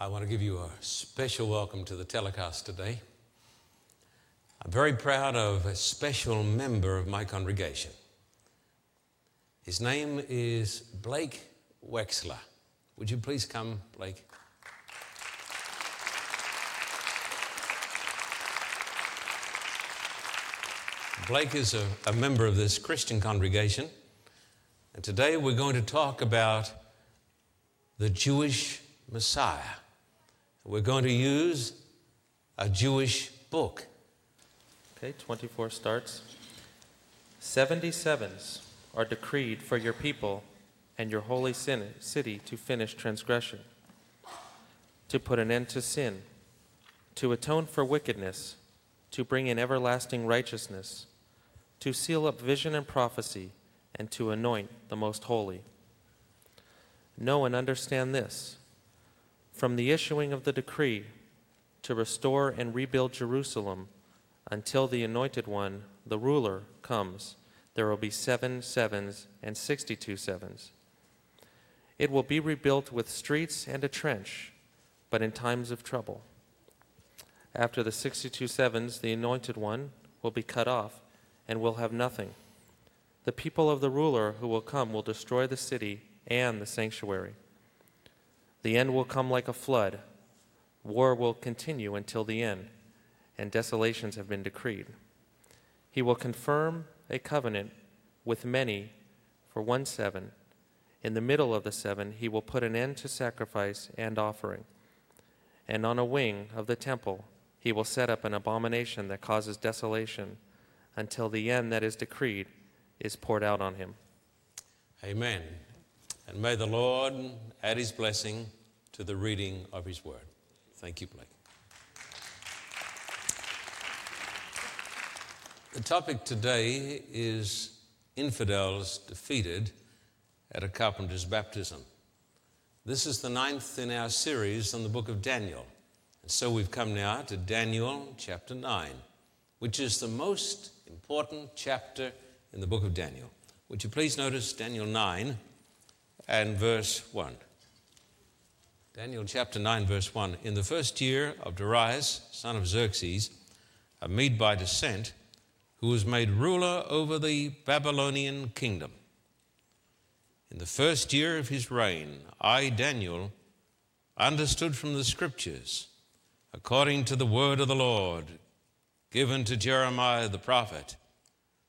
I want to give you a special welcome to the telecast today. I'm very proud of a special member of my congregation. His name is Blake Wexler. Would you please come, Blake? Blake is a, a member of this Christian congregation, and today we're going to talk about the Jewish Messiah. We're going to use a Jewish book. Okay, 24 starts. 77s are decreed for your people and your holy city to finish transgression, to put an end to sin, to atone for wickedness, to bring in everlasting righteousness, to seal up vision and prophecy, and to anoint the most holy. Know and understand this. From the issuing of the decree to restore and rebuild Jerusalem until the anointed one, the ruler, comes, there will be seven sevens and sixty two sevens. It will be rebuilt with streets and a trench, but in times of trouble. After the sixty two sevens, the anointed one will be cut off and will have nothing. The people of the ruler who will come will destroy the city and the sanctuary. The end will come like a flood. War will continue until the end, and desolations have been decreed. He will confirm a covenant with many for one seven. In the middle of the seven, he will put an end to sacrifice and offering. And on a wing of the temple, he will set up an abomination that causes desolation until the end that is decreed is poured out on him. Amen. And may the Lord add his blessing to the reading of his word. Thank you, Blake. The topic today is infidels defeated at a carpenter's baptism. This is the ninth in our series on the book of Daniel. And so we've come now to Daniel chapter 9, which is the most important chapter in the book of Daniel. Would you please notice Daniel 9 and verse 1? Daniel chapter 9, verse 1. In the first year of Darius, son of Xerxes, a Mede by descent, who was made ruler over the Babylonian kingdom. In the first year of his reign, I, Daniel, understood from the scriptures, according to the word of the Lord, given to Jeremiah the prophet,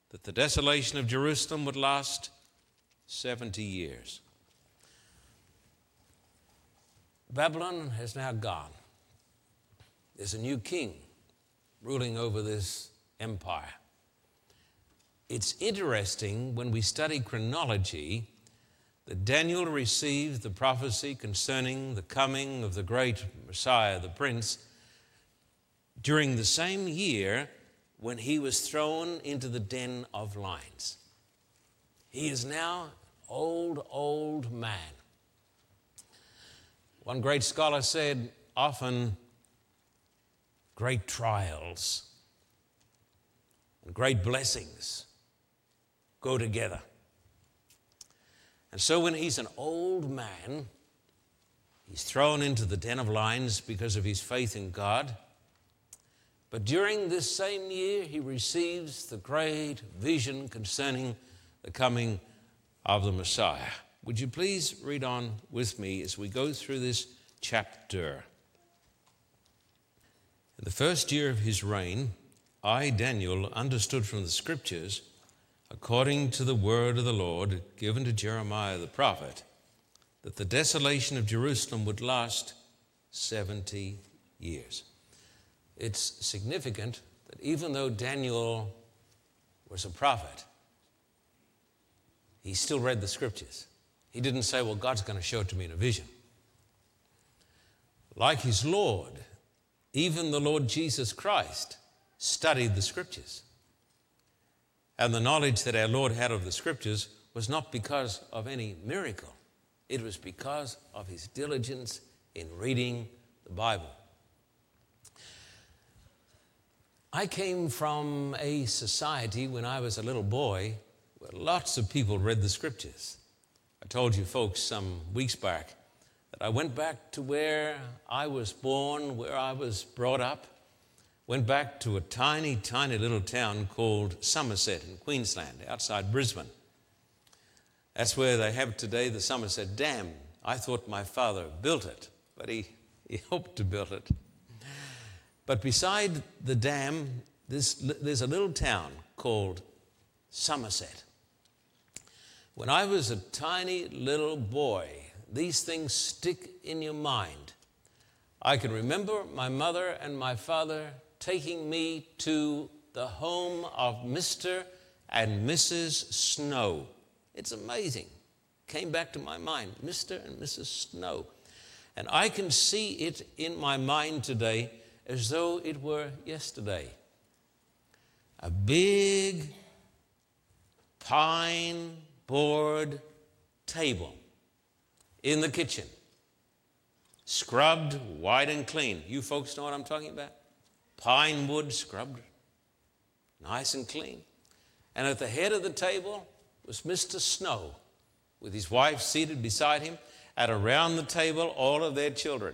that the desolation of Jerusalem would last 70 years. Babylon has now gone. There's a new king ruling over this empire. It's interesting when we study chronology that Daniel received the prophecy concerning the coming of the great Messiah, the Prince, during the same year when he was thrown into the den of lions. He is now old, old man. One great scholar said often great trials and great blessings go together. And so when he's an old man, he's thrown into the den of lions because of his faith in God. But during this same year, he receives the great vision concerning the coming of the Messiah. Would you please read on with me as we go through this chapter? In the first year of his reign, I, Daniel, understood from the scriptures, according to the word of the Lord given to Jeremiah the prophet, that the desolation of Jerusalem would last 70 years. It's significant that even though Daniel was a prophet, he still read the scriptures. He didn't say, Well, God's going to show it to me in a vision. Like his Lord, even the Lord Jesus Christ studied the scriptures. And the knowledge that our Lord had of the scriptures was not because of any miracle, it was because of his diligence in reading the Bible. I came from a society when I was a little boy where lots of people read the scriptures. I told you folks some weeks back that I went back to where I was born, where I was brought up, went back to a tiny, tiny little town called Somerset in Queensland, outside Brisbane. That's where they have today the Somerset Dam. I thought my father built it, but he, he helped to build it. But beside the dam, there's, there's a little town called Somerset. When I was a tiny little boy, these things stick in your mind. I can remember my mother and my father taking me to the home of Mr. and Mrs. Snow. It's amazing. Came back to my mind, Mr. and Mrs. Snow. And I can see it in my mind today as though it were yesterday. A big pine board table in the kitchen, scrubbed white and clean. You folks know what I'm talking about? Pine wood scrubbed, nice and clean. And at the head of the table was Mr. Snow with his wife seated beside him, and around the table, all of their children.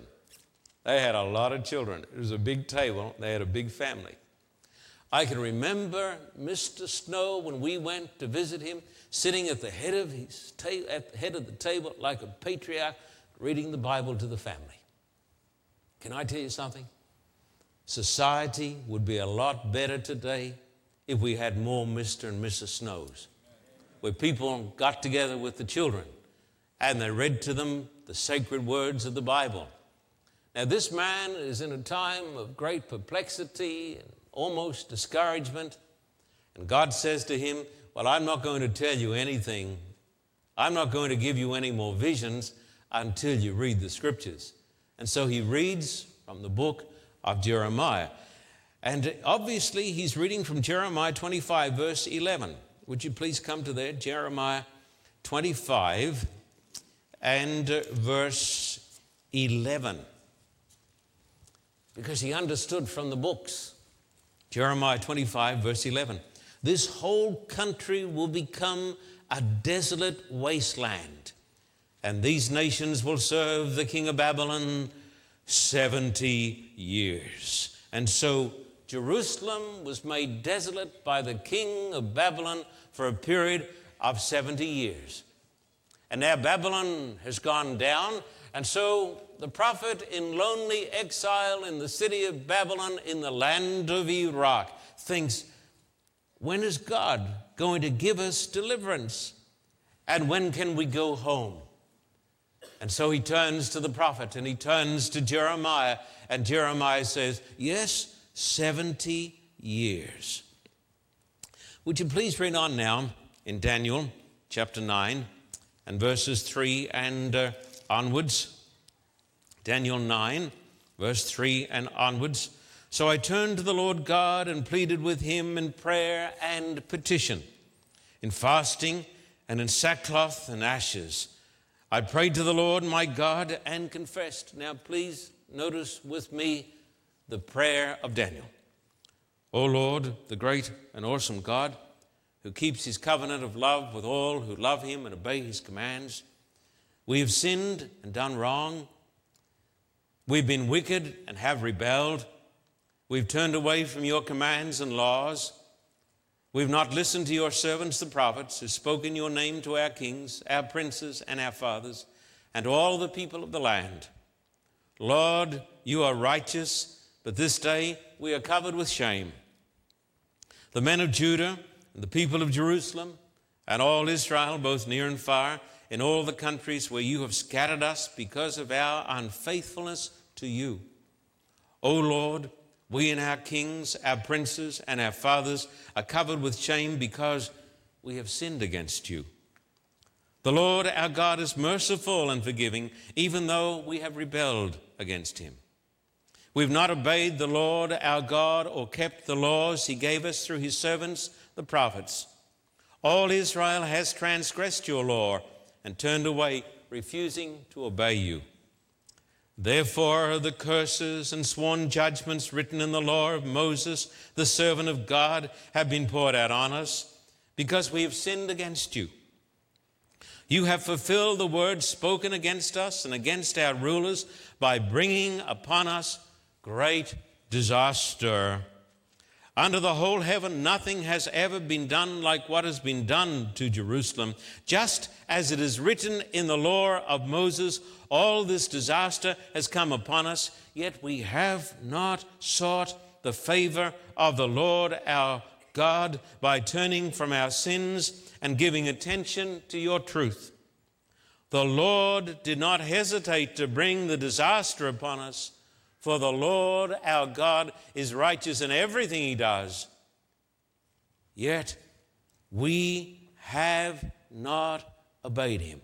They had a lot of children. It was a big table, they had a big family. I can remember Mr. Snow when we went to visit him, sitting at the head of his ta- at the head of the table like a patriarch, reading the Bible to the family. Can I tell you something? Society would be a lot better today if we had more Mr. and Mrs. Snows, where people got together with the children and they read to them the sacred words of the Bible. Now, this man is in a time of great perplexity and almost discouragement. And God says to him, Well, I'm not going to tell you anything. I'm not going to give you any more visions until you read the scriptures. And so he reads from the book of Jeremiah. And obviously, he's reading from Jeremiah 25, verse 11. Would you please come to there? Jeremiah 25 and uh, verse 11. Because he understood from the books Jeremiah 25, verse 11. This whole country will become a desolate wasteland, and these nations will serve the king of Babylon 70 years. And so Jerusalem was made desolate by the king of Babylon for a period of 70 years. And now Babylon has gone down, and so the prophet in lonely exile in the city of Babylon in the land of Iraq thinks, when is God going to give us deliverance? And when can we go home? And so he turns to the prophet and he turns to Jeremiah, and Jeremiah says, Yes, 70 years. Would you please read on now in Daniel chapter 9 and verses 3 and uh, onwards? Daniel 9, verse 3 and onwards. So I turned to the Lord God and pleaded with him in prayer and petition, in fasting and in sackcloth and ashes. I prayed to the Lord my God and confessed. Now, please notice with me the prayer of Daniel. O Lord, the great and awesome God, who keeps his covenant of love with all who love him and obey his commands, we have sinned and done wrong We've been wicked and have rebelled. We've turned away from your commands and laws. We've not listened to your servants, the prophets, who spoke in your name to our kings, our princes, and our fathers, and all the people of the land. Lord, you are righteous, but this day we are covered with shame. The men of Judah and the people of Jerusalem and all Israel, both near and far, in all the countries where you have scattered us because of our unfaithfulness to you. O Lord, we and our kings, our princes, and our fathers are covered with shame because we have sinned against you. The Lord our God is merciful and forgiving, even though we have rebelled against him. We've not obeyed the Lord our God or kept the laws he gave us through his servants, the prophets. All Israel has transgressed your law and turned away, refusing to obey you. Therefore, the curses and sworn judgments written in the law of Moses, the servant of God, have been poured out on us because we have sinned against you. You have fulfilled the word spoken against us and against our rulers by bringing upon us great disaster. Under the whole heaven, nothing has ever been done like what has been done to Jerusalem. Just as it is written in the law of Moses, all this disaster has come upon us, yet we have not sought the favor of the Lord our God by turning from our sins and giving attention to your truth. The Lord did not hesitate to bring the disaster upon us for the Lord our God is righteous in everything he does. Yet we have not obeyed him.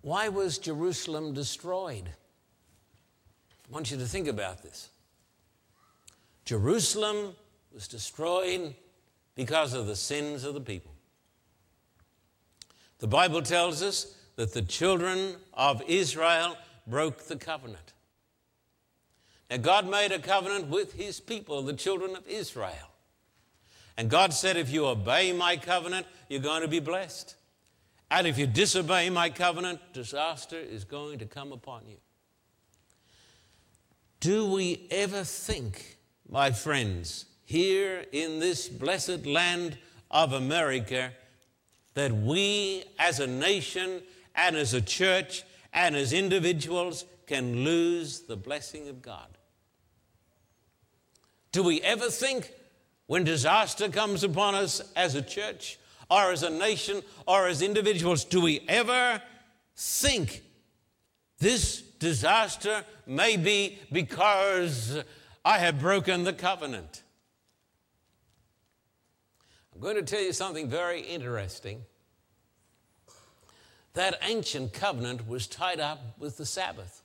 Why was Jerusalem destroyed? I want you to think about this. Jerusalem was destroyed because of the sins of the people. The Bible tells us that the children of Israel broke the covenant. Now, God made a covenant with his people, the children of Israel. And God said, if you obey my covenant, you're going to be blessed. And if you disobey my covenant, disaster is going to come upon you. Do we ever think, my friends, here in this blessed land of America, that we as a nation and as a church and as individuals can lose the blessing of God. Do we ever think when disaster comes upon us as a church or as a nation or as individuals, do we ever think this disaster may be because I have broken the covenant? I'm going to tell you something very interesting that ancient covenant was tied up with the Sabbath.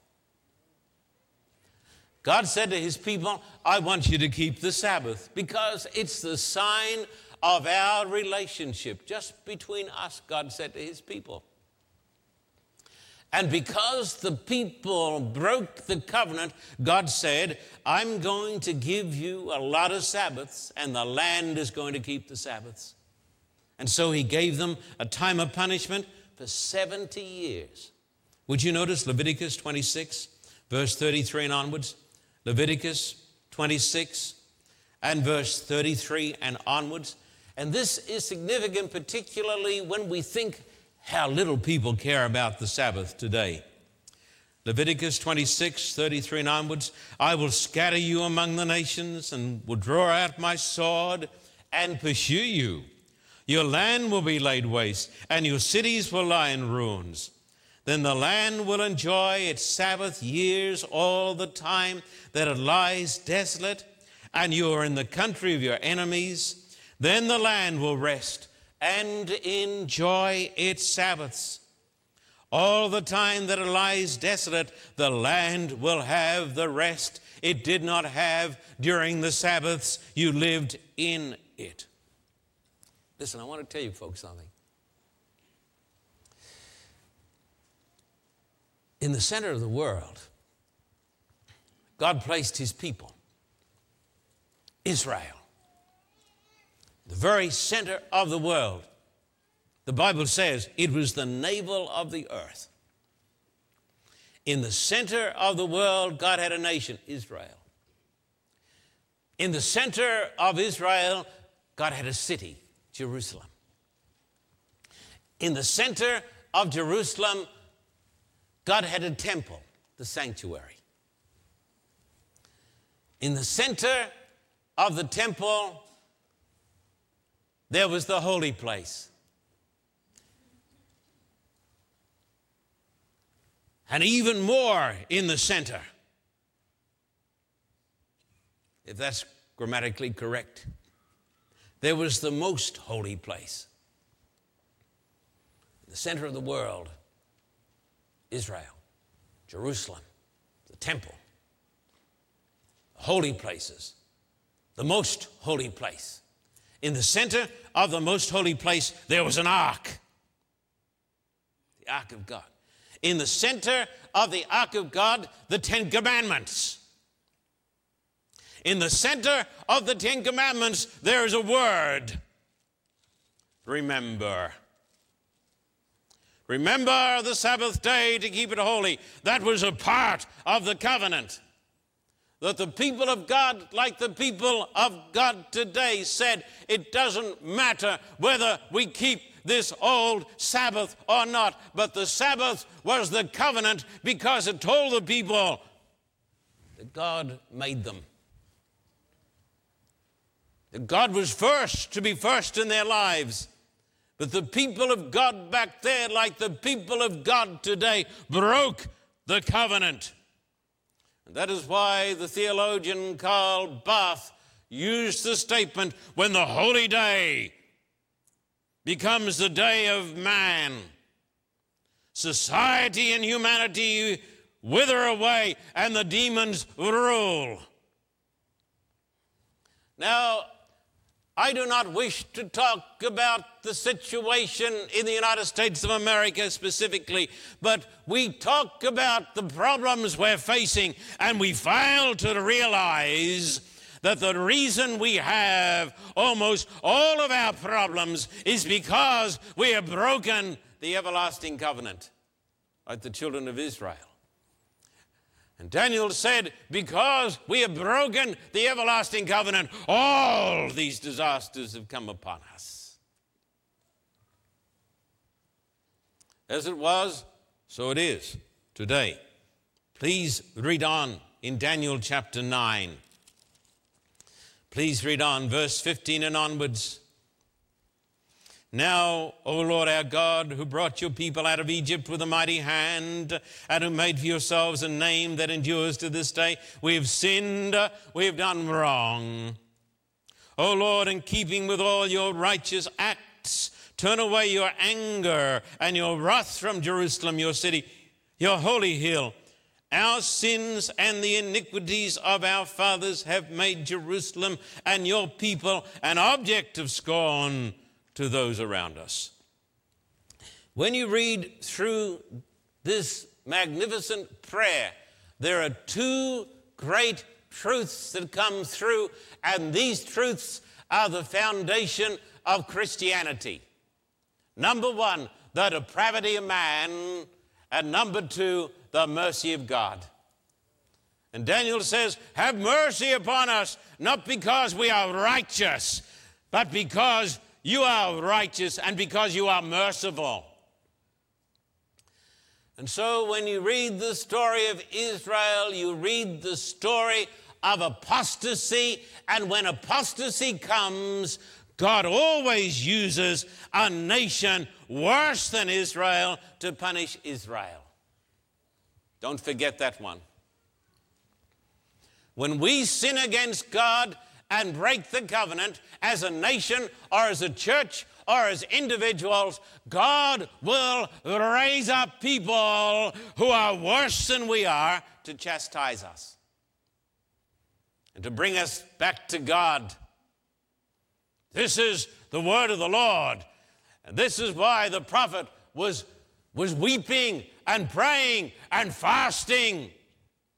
God said to his people, I want you to keep the Sabbath because it's the sign of our relationship just between us, God said to his people. And because the people broke the covenant, God said, I'm going to give you a lot of Sabbaths, and the land is going to keep the Sabbaths. And so he gave them a time of punishment for 70 years. Would you notice Leviticus 26, verse 33 and onwards? Leviticus 26 and verse 33 and onwards. And this is significant, particularly when we think how little people care about the Sabbath today. Leviticus 26, 33 and onwards. I will scatter you among the nations and will draw out my sword and pursue you your land will be laid waste, and your cities will lie in ruins. Then the land will enjoy its Sabbath years all the time that it lies desolate, and you are in the country of your enemies. Then the land will rest and enjoy its Sabbaths. All the time that it lies desolate, the land will have the rest it did not have during the Sabbaths you lived in it. Listen, I want to tell you folks something. In the center of the world, God placed his people, Israel, the very center of the world. The Bible says it was the navel of the earth. In the center of the world, God had a nation, Israel. In the center of Israel, God had a city, Jerusalem. In the center of Jerusalem, God had a temple, the sanctuary. In the center of the temple, there was the holy place. And even more in the center, if that's grammatically correct. There was the most holy place. The center of the world, Israel, Jerusalem, the temple, the holy places, the most holy place. In the center of the most holy place, there was an ark, the ark of God. In the center of the ark of God, the Ten Commandments. In the center of the Ten Commandments, there is a word remember. Remember the Sabbath day to keep it holy. That was a part of the covenant. That the people of God, like the people of God today, said it doesn't matter whether we keep this old Sabbath or not, but the Sabbath was the covenant because it told the people that God made them. God was first to be first in their lives. But the people of God back there, like the people of God today, broke the covenant. And that is why the theologian Karl Barth used the statement when the holy day becomes the day of man, society and humanity wither away and the demons rule. Now, I do not wish to talk about the situation in the United States of America specifically, but we talk about the problems we're facing and we fail to realize that the reason we have almost all of our problems is because we have broken the everlasting covenant, like the children of Israel. And Daniel said, Because we have broken the everlasting covenant, all these disasters have come upon us. As it was, so it is today. Please read on in Daniel chapter 9. Please read on, verse 15 and onwards. Now, O Lord our God, who brought your people out of Egypt with a mighty hand, and who made for yourselves a name that endures to this day, we have sinned, we have done wrong. O Lord, in keeping with all your righteous acts, turn away your anger and your wrath from Jerusalem, your city, your holy hill. Our sins and the iniquities of our fathers have made Jerusalem and your people an object of scorn to those around us. When you read through this magnificent prayer, there are two great truths that come through, and these truths are the foundation of Christianity. Number one, the depravity of man, and number two, the mercy of God. And Daniel says, Have mercy upon us, not because we are righteous, but because you are righteous and because you are merciful. And so when you read the story of Israel, you read the story of apostasy. And when apostasy comes, God always uses a nation worse than Israel to punish Israel. Don't forget that one. When we sin against God, and break the covenant as a nation or as a church or as individuals, God will raise up people who are worse than we are to chastise us and to bring us back to God. This is the word of the Lord. And this is why the prophet was, was weeping and praying and fasting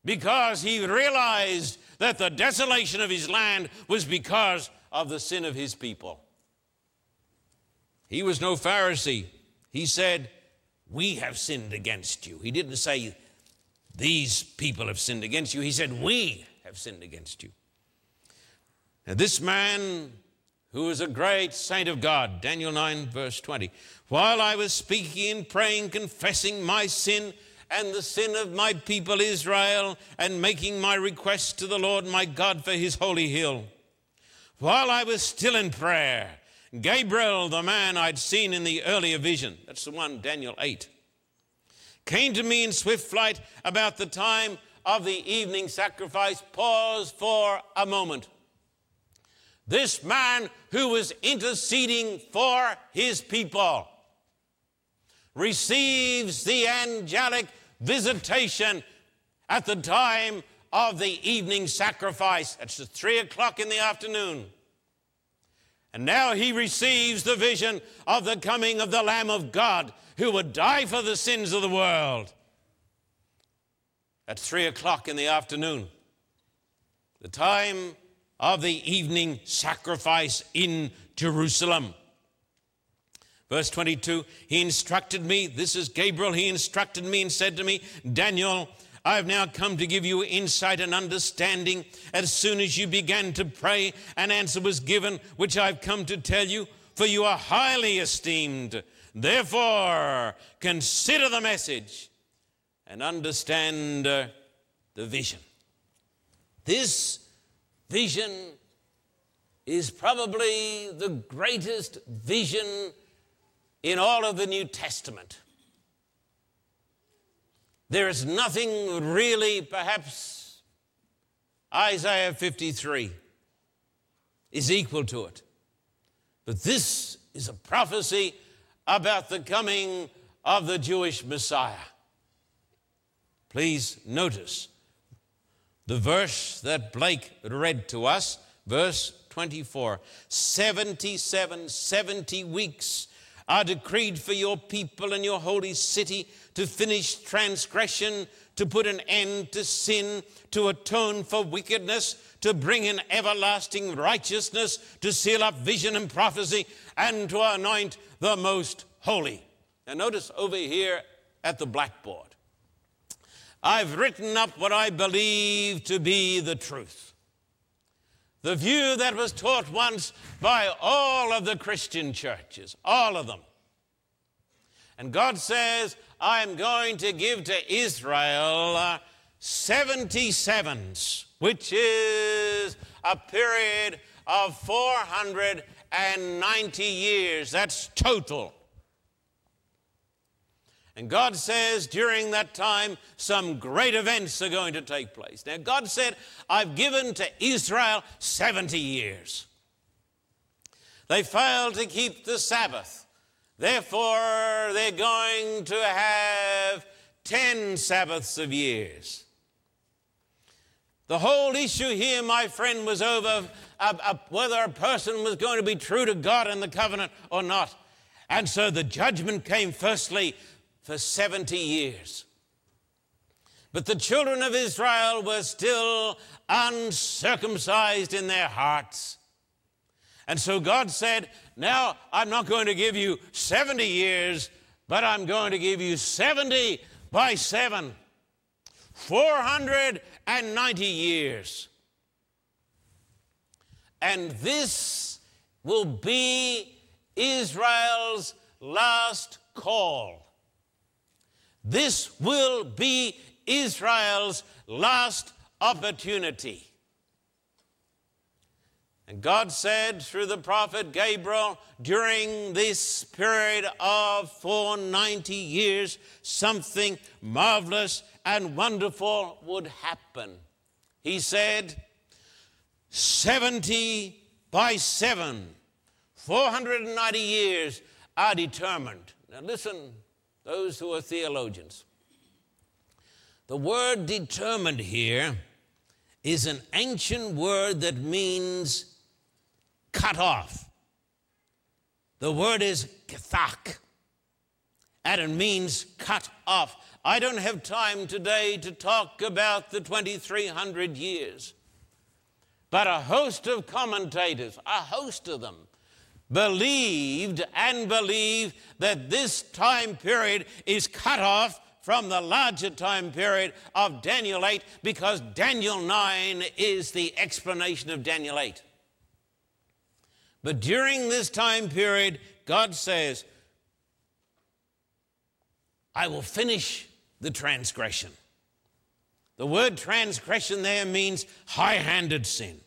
because he realized that the desolation of his land was because of the sin of his people. He was no Pharisee. He said, We have sinned against you. He didn't say, These people have sinned against you. He said, We have sinned against you. Now, this man who was a great saint of God, Daniel 9, verse 20, while I was speaking and praying, confessing my sin, and the sin of my people Israel, and making my request to the Lord my God for his holy hill. While I was still in prayer, Gabriel, the man I'd seen in the earlier vision, that's the one, Daniel 8, came to me in swift flight about the time of the evening sacrifice. Pause for a moment. This man who was interceding for his people receives the angelic visitation at the time of the evening sacrifice. It's at three o'clock in the afternoon. And now he receives the vision of the coming of the Lamb of God who would die for the sins of the world. At three o'clock in the afternoon, the time of the evening sacrifice in Jerusalem. Verse 22 He instructed me, this is Gabriel, he instructed me and said to me, Daniel, I have now come to give you insight and understanding. As soon as you began to pray, an answer was given, which I've come to tell you, for you are highly esteemed. Therefore, consider the message and understand uh, the vision. This vision is probably the greatest vision in all of the New Testament. There is nothing really, perhaps Isaiah 53 is equal to it. But this is a prophecy about the coming of the Jewish Messiah. Please notice the verse that Blake read to us, verse 24 77, 70 weeks are decreed for your people and your holy city to finish transgression, to put an end to sin, to atone for wickedness, to bring in everlasting righteousness, to seal up vision and prophecy, and to anoint the most holy. Now, notice over here at the blackboard, I've written up what I believe to be the truth. The view that was taught once by all of the Christian churches, all of them. And God says, I'm going to give to Israel uh, 77s, which is a period of 490 years. That's total. And God says during that time, some great events are going to take place. Now, God said, I've given to Israel 70 years. They failed to keep the Sabbath. Therefore, they're going to have 10 Sabbaths of years. The whole issue here, my friend, was over uh, uh, whether a person was going to be true to God and the covenant or not. And so the judgment came firstly for 70 years. But the children of Israel were still uncircumcised in their hearts. And so God said, Now I'm not going to give you 70 years, but I'm going to give you 70 by 7. 490 years. And this will be Israel's last call. This will be Israel's last opportunity. And God said through the prophet Gabriel, during this period of 490 years, something marvelous and wonderful would happen. He said, 70 by 7, 490 years are determined. Now listen those who are theologians. The word determined here is an ancient word that means cut off. The word is kathak, and it means cut off. I don't have time today to talk about the 2300 years, but a host of commentators, a host of them, believed and believe that this time period is cut off from the larger time period of Daniel 8 because Daniel 9 is the explanation of Daniel 8. But during this time period, God says, I will finish the transgression. The word transgression there means high handed sin.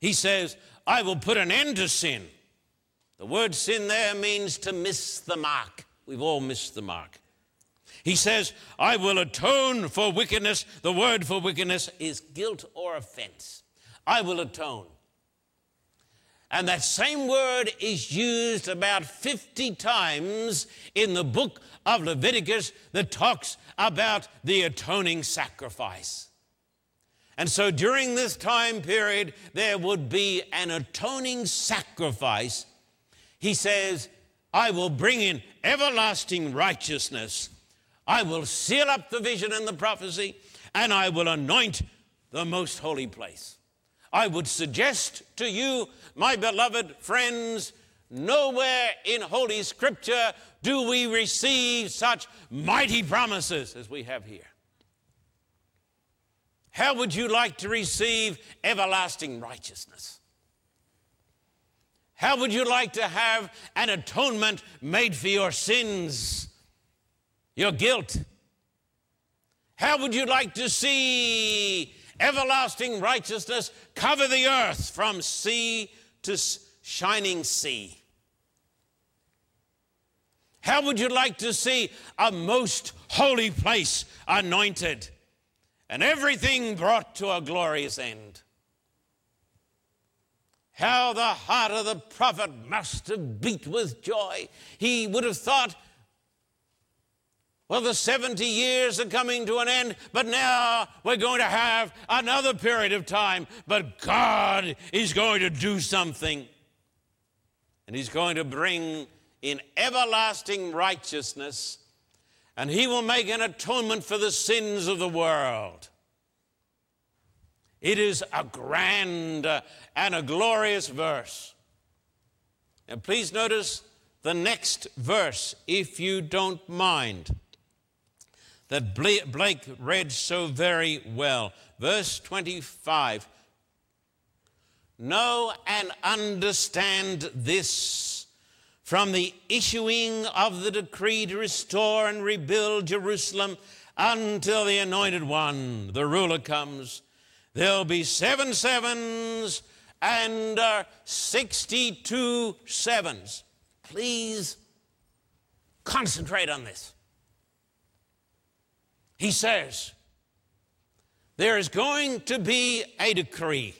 He says, I will put an end to sin. The word sin there means to miss the mark. We've all missed the mark. He says, I will atone for wickedness. The word for wickedness is guilt or offense. I will atone. And that same word is used about 50 times in the book of Leviticus that talks about the atoning sacrifice. And so during this time period, there would be an atoning sacrifice he says, I will bring in everlasting righteousness. I will seal up the vision and the prophecy, and I will anoint the most holy place. I would suggest to you, my beloved friends, Nowhere in Holy Scripture do we receive such mighty promises as we have here. How would you like to receive everlasting righteousness? How would you like to have an atonement made for your sins, your guilt? How would you like to see everlasting righteousness cover the earth from sea to shining sea? How would you like to see a most holy place anointed and everything brought to a glorious end? How the heart of the prophet must have beat with joy. He would have thought, well, the 70 years are coming to an end, but now we're going to have another period of time. But God is going to do something. And He's going to bring in everlasting righteousness, and He will make an atonement for the sins of the world. It is a grand uh, and a glorious verse. And please notice the next verse, if you don't mind, that Blake read so very well. Verse 25 Know and understand this from the issuing of the decree to restore and rebuild Jerusalem until the anointed one, the ruler, comes There'll be seven sevens and uh, 62 sevens. Please concentrate on this. He says, there is going to be a decree.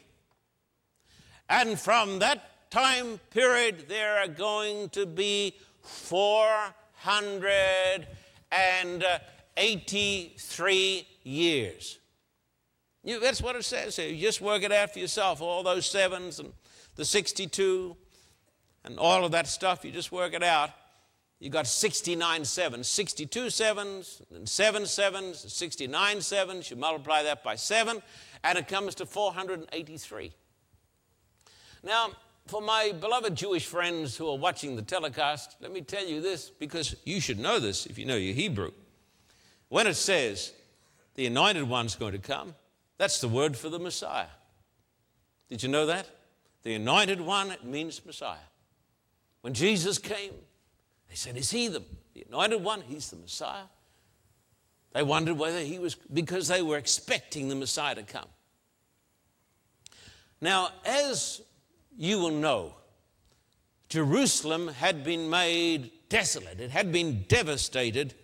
And from that time period, there are going to be 483 years. You, that's what it says here. You just work it out for yourself. All those sevens and the 62 and all of that stuff, you just work it out. You got 69 sevens, 62 sevens, and seven sevens, 69 sevens. You multiply that by seven, and it comes to 483. Now, for my beloved Jewish friends who are watching the telecast, let me tell you this because you should know this if you know your Hebrew. When it says the anointed one's going to come, that's the word for the Messiah. Did you know that? The anointed one, it means Messiah. When Jesus came, they said, Is he the, the anointed one? He's the Messiah. They wondered whether he was, because they were expecting the Messiah to come. Now, as you will know, Jerusalem had been made desolate, it had been devastated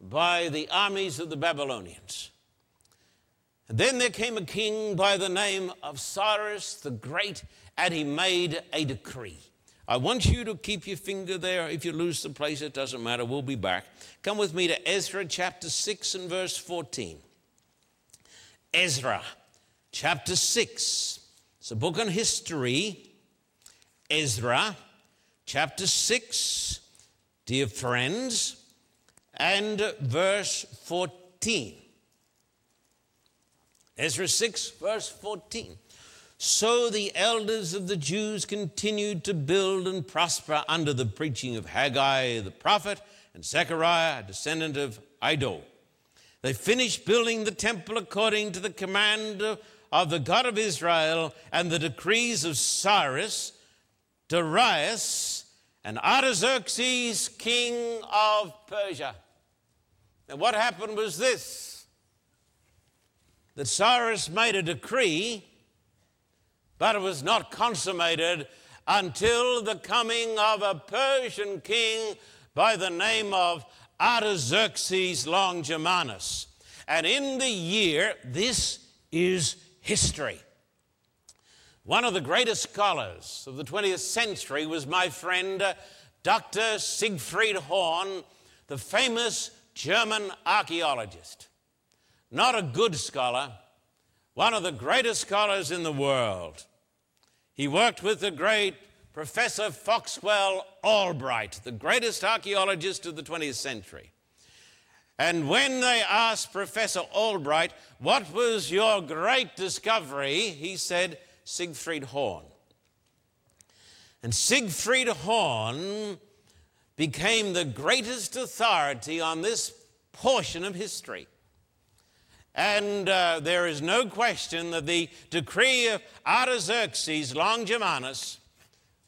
by the armies of the Babylonians. Then there came a king by the name of Cyrus the Great, and he made a decree. I want you to keep your finger there. If you lose the place, it doesn't matter. We'll be back. Come with me to Ezra chapter 6 and verse 14. Ezra chapter 6. It's a book on history. Ezra chapter 6, dear friends, and verse 14. Ezra 6, verse 14. So the elders of the Jews continued to build and prosper under the preaching of Haggai the prophet and Zechariah, a descendant of Iddo. They finished building the temple according to the command of the God of Israel and the decrees of Cyrus, Darius, and Artaxerxes, king of Persia. And what happened was this that Cyrus made a decree, but it was not consummated until the coming of a Persian king by the name of Artaxerxes Longimanus. And in the year, this is history. One of the greatest scholars of the 20th century was my friend uh, Dr. Siegfried Horn, the famous German archaeologist not a good scholar, one of the greatest scholars in the world. He worked with the great Professor Foxwell Albright, the greatest archaeologist of the 20th century. And when they asked Professor Albright, What was your great discovery? he said, Siegfried Horn. And Siegfried Horn became the greatest authority on this portion of history. And uh, there is no question that the decree of Artaxerxes Longimanus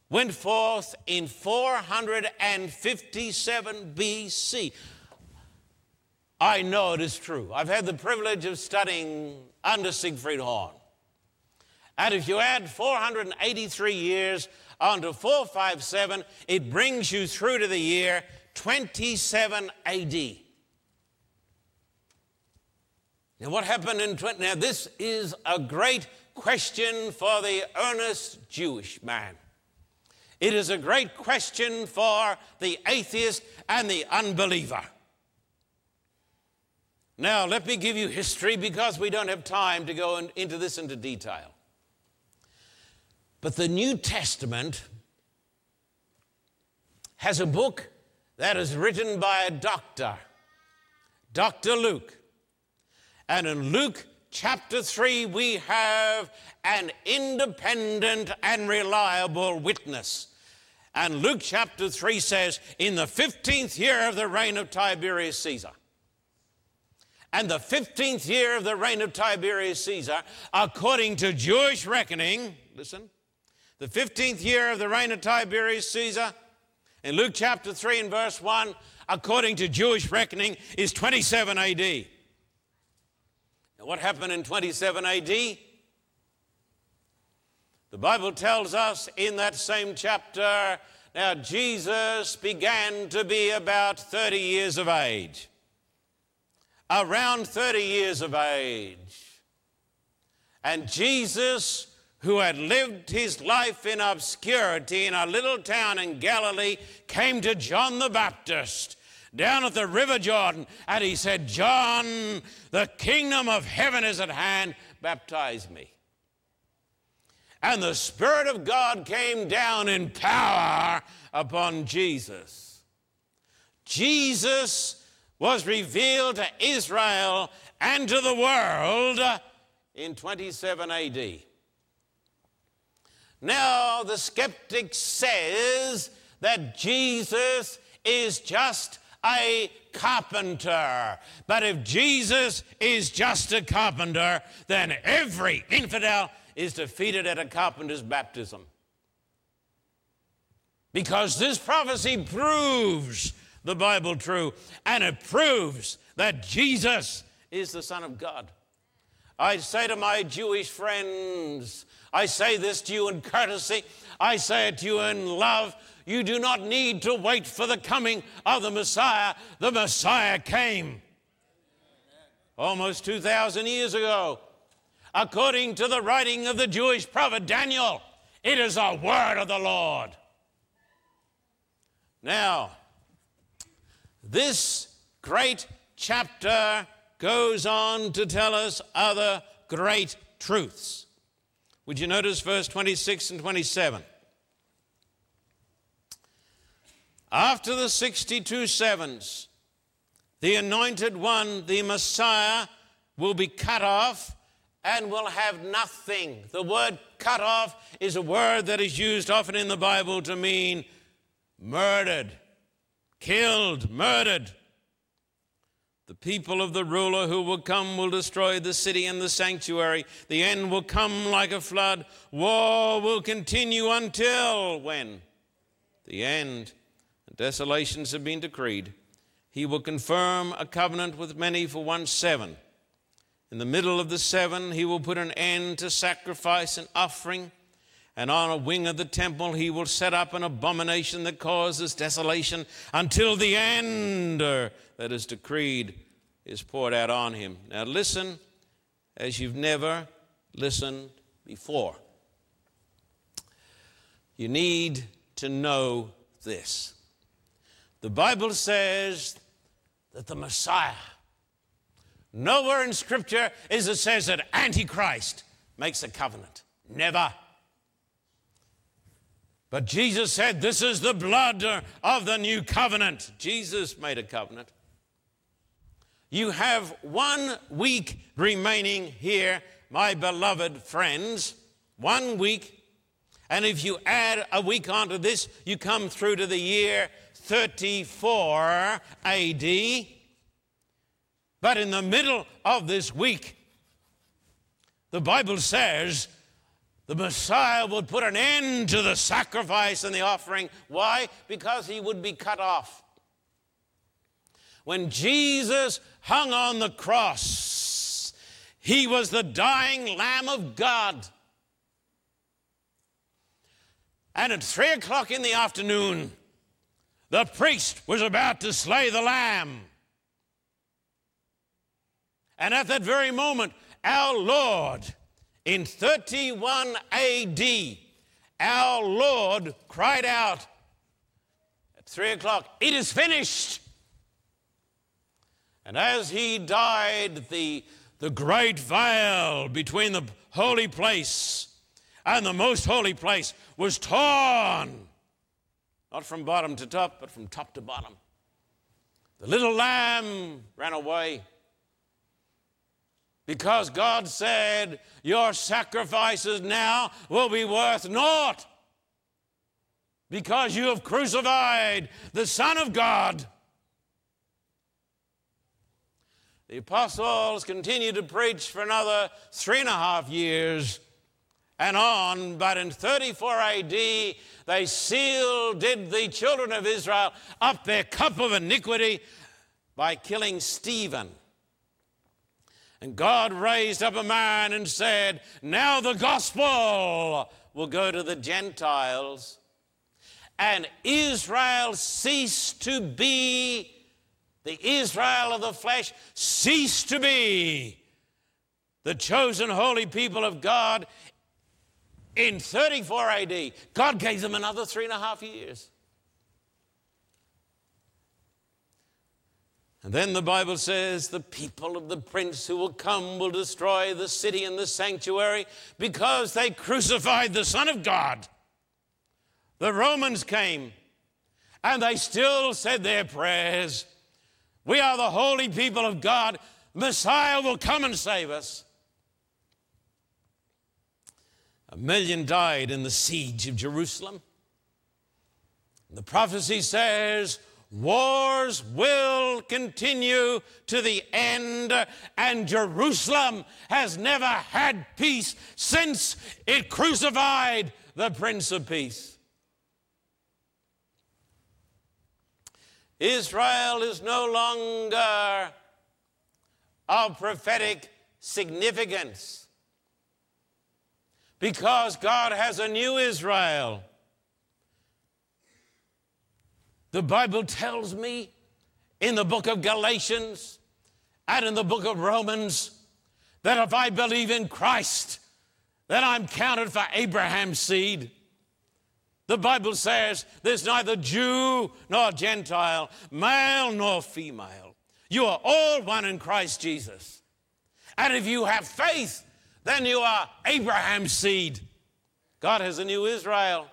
went forth in 457 BC. I know it is true. I've had the privilege of studying under Siegfried Horn. And if you add 483 years onto 457, it brings you through to the year 27 AD. Now, what happened in 20? Now, this is a great question for the earnest Jewish man. It is a great question for the atheist and the unbeliever. Now, let me give you history because we don't have time to go in, into this into detail. But the New Testament has a book that is written by a doctor, Dr. Luke. And in Luke chapter 3, we have an independent and reliable witness. And Luke chapter 3 says, In the 15th year of the reign of Tiberius Caesar, and the 15th year of the reign of Tiberius Caesar, according to Jewish reckoning, listen, the 15th year of the reign of Tiberius Caesar, in Luke chapter 3 and verse 1, according to Jewish reckoning, is 27 AD. What happened in 27 AD? The Bible tells us in that same chapter now Jesus began to be about 30 years of age. Around 30 years of age. And Jesus, who had lived his life in obscurity in a little town in Galilee, came to John the Baptist down at the River Jordan, and he said, John, the kingdom of heaven is at hand, baptize me. And the Spirit of God came down in power upon Jesus. Jesus was revealed to Israel and to the world in 27 AD. Now, the skeptic says that Jesus is just a carpenter. But if Jesus is just a carpenter, then every infidel is defeated at a carpenter's baptism. Because this prophecy proves the Bible true, and it proves that Jesus is the Son of God. I say to my Jewish friends, I say this to you in courtesy, I say it to you in love. You do not need to wait for the coming of the Messiah. The Messiah came almost 2,000 years ago. According to the writing of the Jewish prophet Daniel, it is a word of the Lord. Now, this great chapter goes on to tell us other great truths. Would you notice verse 26 and 27? After the 62 sevens, the anointed one, the Messiah, will be cut off and will have nothing. The word cut off is a word that is used often in the Bible to mean murdered, killed, murdered. The people of the ruler who will come will destroy the city and the sanctuary. The end will come like a flood. War will continue until when? The end desolations have been decreed. He will confirm a covenant with many for one seven. In the middle of the seven, he will put an end to sacrifice and offering. And on a wing of the temple, he will set up an abomination that causes desolation until the end uh, that is decreed is poured out on him. Now, listen as you've never listened before. You need to know this. The Bible says that the Messiah, nowhere in Scripture is it says that Antichrist makes a covenant. Never. But Jesus said, This is the blood of the new covenant. Jesus made a covenant. You have one week remaining here, my beloved friends. One week And if you add a week onto this, you come through to the year 34 AD. But in the middle of this week, the Bible says the Messiah would put an end to the sacrifice and the offering. Why? Because he would be cut off. When Jesus hung on the cross, he was the dying Lamb of God. And at three o'clock in the afternoon, the priest was about to slay the lamb. And at that very moment, our Lord, in 31 AD, our Lord cried out at three o'clock, It is finished. And as he died, the, the great veil between the holy place and the most holy place was torn. Not from bottom to top, but from top to bottom. The little lamb ran away because God said, Your sacrifices now will be worth naught because you have crucified the Son of God. The apostles continued to preach for another three and a half years and on, but in 34 AD, they sealed, did the children of Israel up their cup of iniquity by killing Stephen. And God raised up a man and said, Now the gospel will go to the Gentiles. And Israel ceased to be, the Israel of the flesh ceased to be the chosen holy people of God in 34 AD. God gave them another three and a half years. And then the Bible says, the people of the prince who will come will destroy the city and the sanctuary because they crucified the Son of God. The Romans came and they still said their prayers. We are the holy people of God. Messiah will come and save us. A million died in the siege of Jerusalem. The prophecy says, Wars will continue to the end, and Jerusalem has never had peace since it crucified the Prince of Peace. Israel is no longer of prophetic significance because God has a new Israel The Bible tells me in the book of Galatians and in the book of Romans that if I believe in Christ, then I'm counted for Abraham's seed. The Bible says there's neither Jew nor Gentile, male nor female. You are all one in Christ Jesus. And if you have faith, then you are Abraham's seed. God has a new Israel.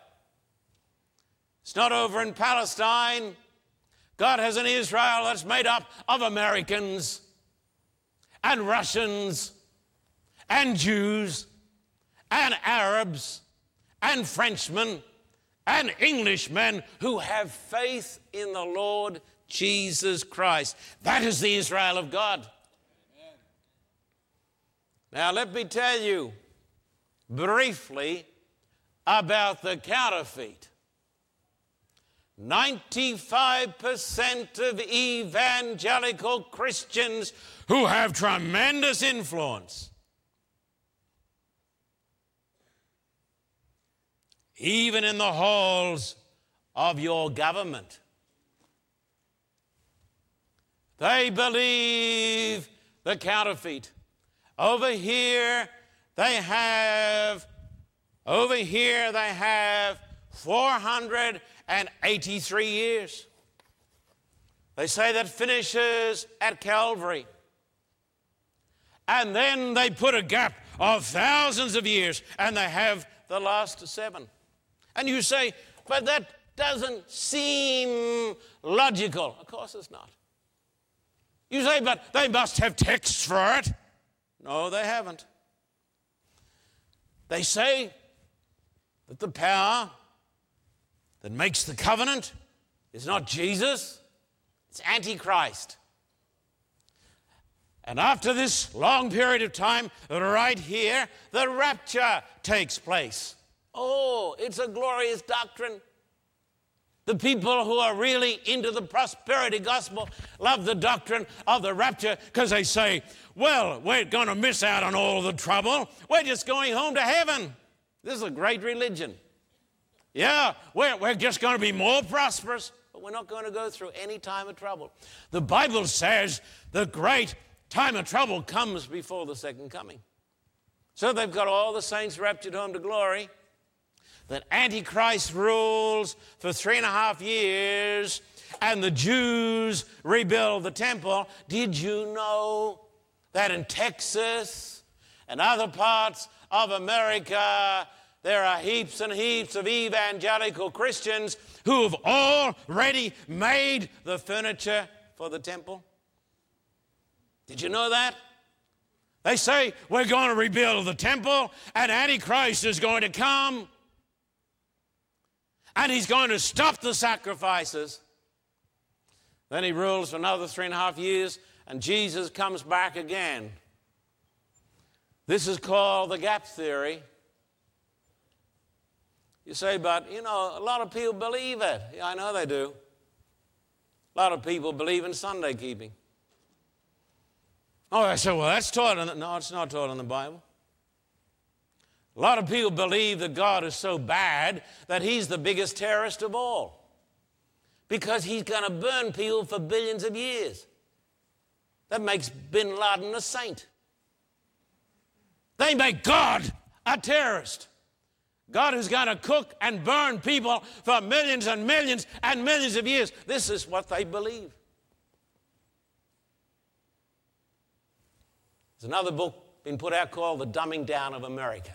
It's not over in Palestine. God has an Israel that's made up of Americans and Russians and Jews and Arabs and Frenchmen and Englishmen who have faith in the Lord Jesus Christ. That is the Israel of God. Now, let me tell you briefly about the counterfeit. 95% of evangelical Christians who have tremendous influence, even in the halls of your government, they believe the counterfeit. Over here, they have, over here, they have 400 and 83 years. They say that finishes at Calvary. And then they put a gap of thousands of years and they have the last seven. And you say, but that doesn't seem logical. Of course it's not. You say, but they must have texts for it. No, they haven't. They say that the power that makes the covenant is not Jesus, it's Antichrist. And after this long period of time, right here, the rapture takes place. Oh, it's a glorious doctrine. The people who are really into the prosperity gospel love the doctrine of the rapture because they say, well, we're going to miss out on all the trouble. We're just going home to heaven. This is a great religion. Yeah, we're, we're just going to be more prosperous, but we're not going to go through any time of trouble. The Bible says the great time of trouble comes before the second coming. So they've got all the saints raptured home to glory that Antichrist rules for three and a half years and the Jews rebuild the temple. Did you know that in Texas and other parts of America, there are heaps and heaps of evangelical Christians who have already made the furniture for the temple? Did you know that? They say we're going to rebuild the temple and Antichrist is going to come and he's going to stop the sacrifices. Then he rules for another three and a half years, and Jesus comes back again. This is called the gap theory. You say, but you know, a lot of people believe it. Yeah, I know they do. A lot of people believe in Sunday keeping. Oh, I said, well, that's taught in the, no, it's not taught in the Bible. A lot of people believe that God is so bad that he's the biggest terrorist of all because he's going to burn people for billions of years. That makes bin Laden a saint. They make God a terrorist. God is going to cook and burn people for millions and millions and millions of years. This is what they believe. There's another book been put out called The Dumbing Down of America.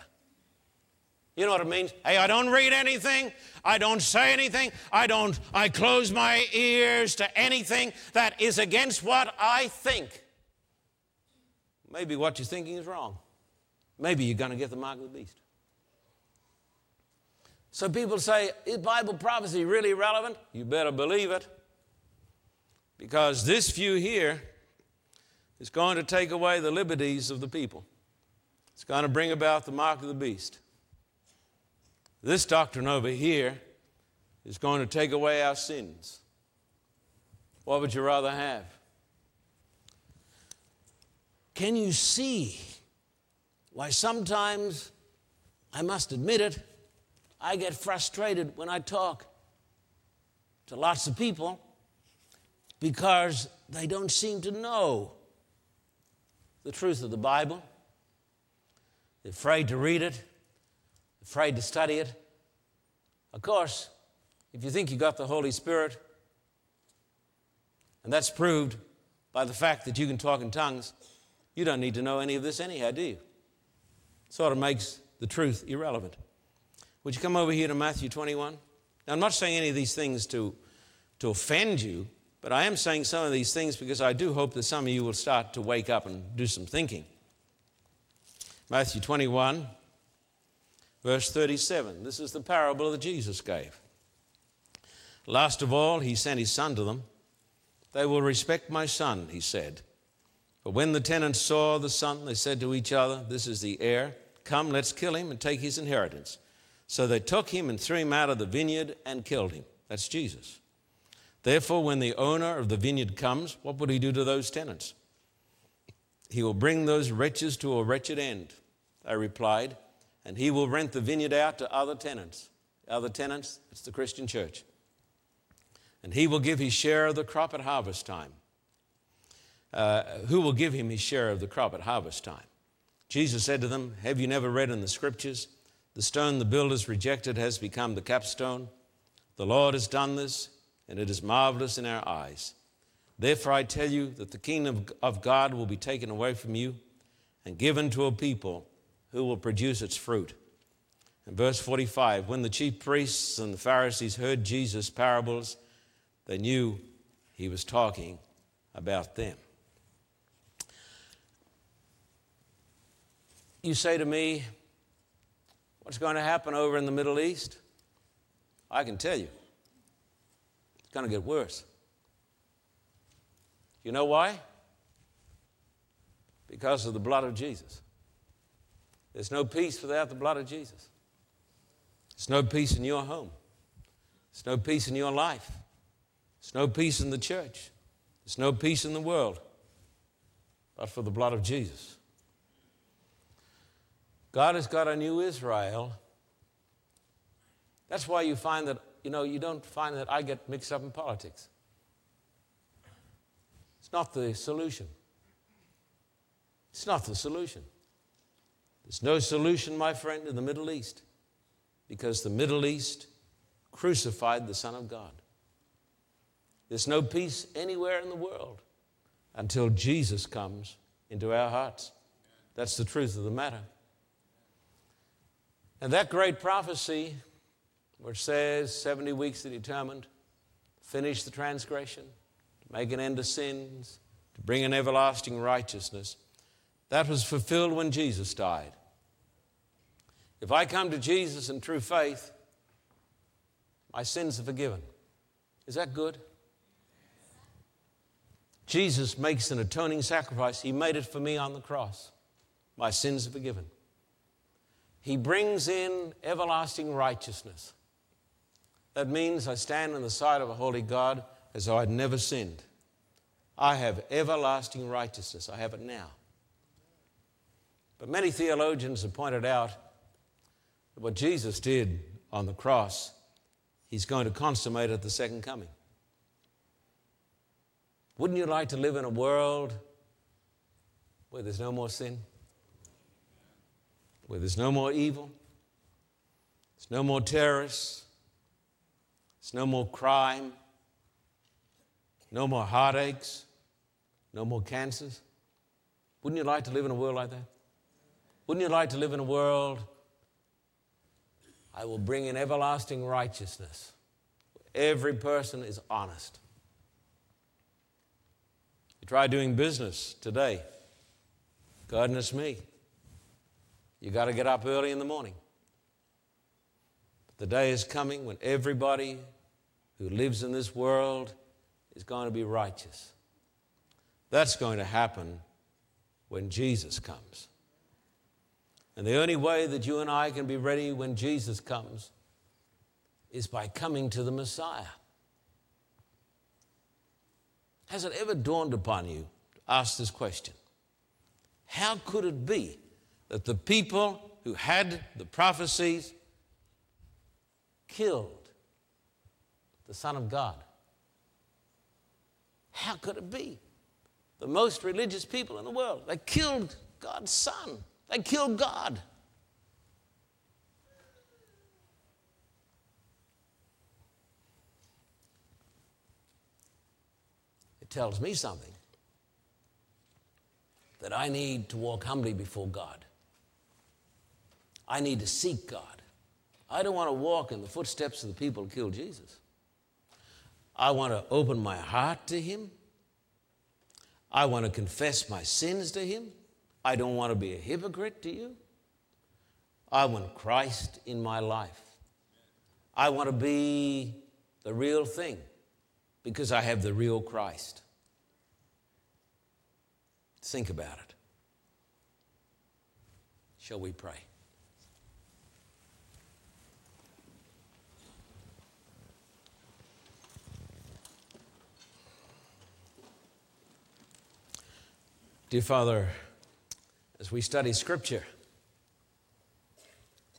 You know what it means? Hey, I don't read anything. I don't say anything. I don't, I close my ears to anything that is against what I think. Maybe what you're thinking is wrong. Maybe you're going to get the mark of the beast. So people say, is Bible prophecy really relevant? You better believe it. Because this view here is going to take away the liberties of the people. It's going to bring about the mark of the beast. This doctrine over here is going to take away our sins. What would you rather have? Can you see why sometimes, I must admit it, I get frustrated when I talk to lots of people because they don't seem to know the truth of the Bible. They're afraid to read it, afraid to study it. Of course, if you think you got the Holy Spirit, and that's proved by the fact that you can talk in tongues, you don't need to know any of this anyhow, do you? Sort of makes the truth irrelevant. Would you come over here to Matthew 21? Now, I'm not saying any of these things to, to offend you, but I am saying some of these things because I do hope that some of you will start to wake up and do some thinking. Matthew 21, Verse 37 this is the parable that Jesus gave. Last of all, he sent his son to them. They will respect my son, he said. But when the tenants saw the son, they said to each other, This is the heir. Come, let's kill him and take his inheritance. So they took him and threw him out of the vineyard and killed him. That's Jesus. Therefore, when the owner of the vineyard comes, what would he do to those tenants? He will bring those wretches to a wretched end. They replied, and he will rent the vineyard out to other tenants. Other tenants, it's the Christian church. And he will give his share of the crop at harvest time. Uh, who will give him his share of the crop at harvest time? Jesus said to them, Have you never read in the scriptures, the stone the builders rejected has become the capstone? The Lord has done this, and it is marvelous in our eyes. Therefore, I tell you that the kingdom of God will be taken away from you and given to a people who will produce its fruit. In verse 45, when the chief priests and the Pharisees heard Jesus' parables, they knew he was talking about them. You say to me, What's going to happen over in the Middle East? I can tell you. It's going to get worse. You know why? Because of the blood of Jesus. There's no peace without the blood of Jesus. There's no peace in your home. There's no peace in your life. There's no peace in the church. There's no peace in the world but for the blood of Jesus. God has got a new Israel. That's why you find that, you know, you don't find that I get mixed up in politics. It's not the solution. It's not the solution. There's no solution, my friend, in the Middle East because the Middle East crucified the Son of God. There's no peace anywhere in the world until Jesus comes into our hearts. That's the truth of the matter. And that great prophecy, which says 70 weeks are determined, finish the transgression, make an end to sins, to bring an everlasting righteousness, that was fulfilled when Jesus died. If I come to Jesus in true faith, my sins are forgiven. Is that good? Jesus makes an atoning sacrifice. He made it for me on the cross. My sins are forgiven. He brings in everlasting righteousness. That means I stand in the sight of a holy God as though I'd never sinned. I have everlasting righteousness. I have it now. But many theologians have pointed out that what Jesus did on the cross, he's going to consummate at the second coming. Wouldn't you like to live in a world where there's no more sin? Where there's no more evil? There's no more terrorists? There's no more crime? No more heartaches? No more cancers? Wouldn't you like to live in a world like that? Wouldn't you like to live in a world? I will bring in everlasting righteousness. Every person is honest. You try doing business today. Goodness me. You got to get up early in the morning. The day is coming when everybody who lives in this world is going to be righteous. That's going to happen when Jesus comes. And the only way that you and I can be ready when Jesus comes is by coming to the Messiah. Has it ever dawned upon you to ask this question? How could it be that the people who had the prophecies killed the Son of God? How could it be? The most religious people in the world, they killed God's Son, they killed God. It tells me something that I need to walk humbly before God. I need to seek God. I don't want to walk in the footsteps of the people who killed Jesus. I want to open my heart to Him. I want to confess my sins to Him. I don't want to be a hypocrite to you. I want Christ in my life. I want to be the real thing because I have the real Christ. Think about it. Shall we pray? Dear Father, as we study Scripture,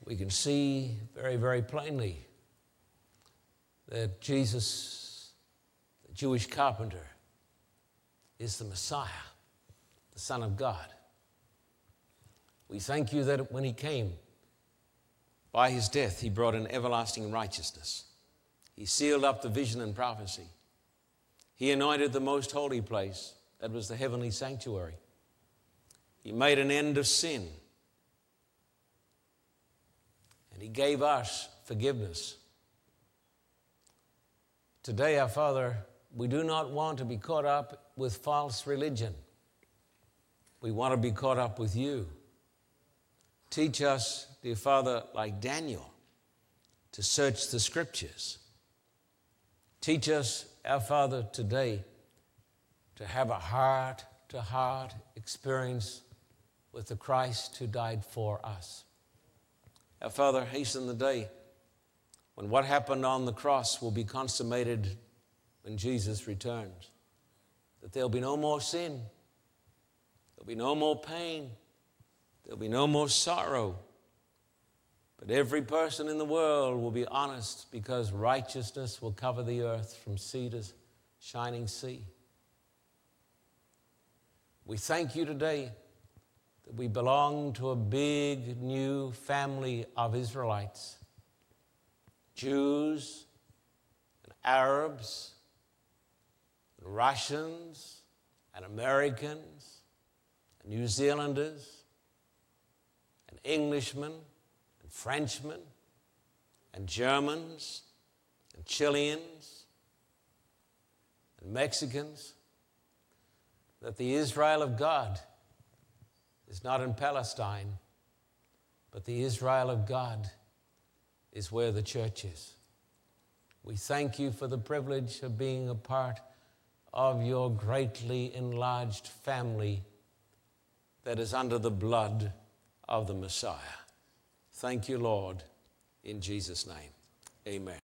we can see very, very plainly that Jesus the Jewish carpenter is the Messiah, the Son of God. We thank you that when he came, by his death, he brought an everlasting righteousness. He sealed up the vision and prophecy. He anointed the most holy place, that was the heavenly sanctuary. He made an end of sin. And he gave us forgiveness. Today, our Father, we do not want to be caught up with false religion. We want to be caught up with you. Teach us, dear Father, like Daniel, to search the scriptures. Teach us, our Father, today to have a heart to heart experience with the Christ who died for us. Our Father, hasten the day when what happened on the cross will be consummated when Jesus returns. That there'll be no more sin, there'll be no more pain, there'll be no more sorrow. But every person in the world will be honest because righteousness will cover the earth from sea to shining sea. We thank you today that we belong to a big new family of Israelites. Jews and Arabs and Russians and Americans and New Zealanders and Englishmen and Frenchmen and Germans and Chileans and Mexicans that the Israel of God is not in Palestine, but the Israel of God is where the church is. We thank you for the privilege of being a part of your greatly enlarged family that is under the blood of the Messiah. Thank you, Lord, in Jesus' name. Amen.